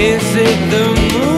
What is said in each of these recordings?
Is it the moon?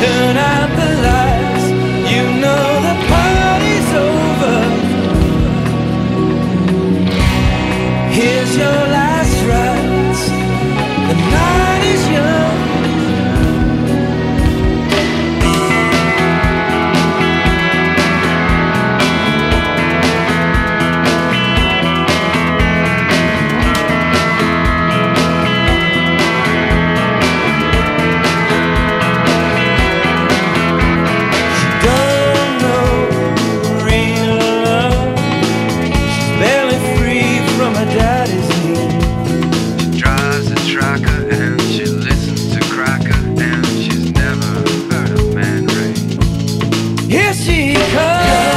Turn out the lights. Here she comes.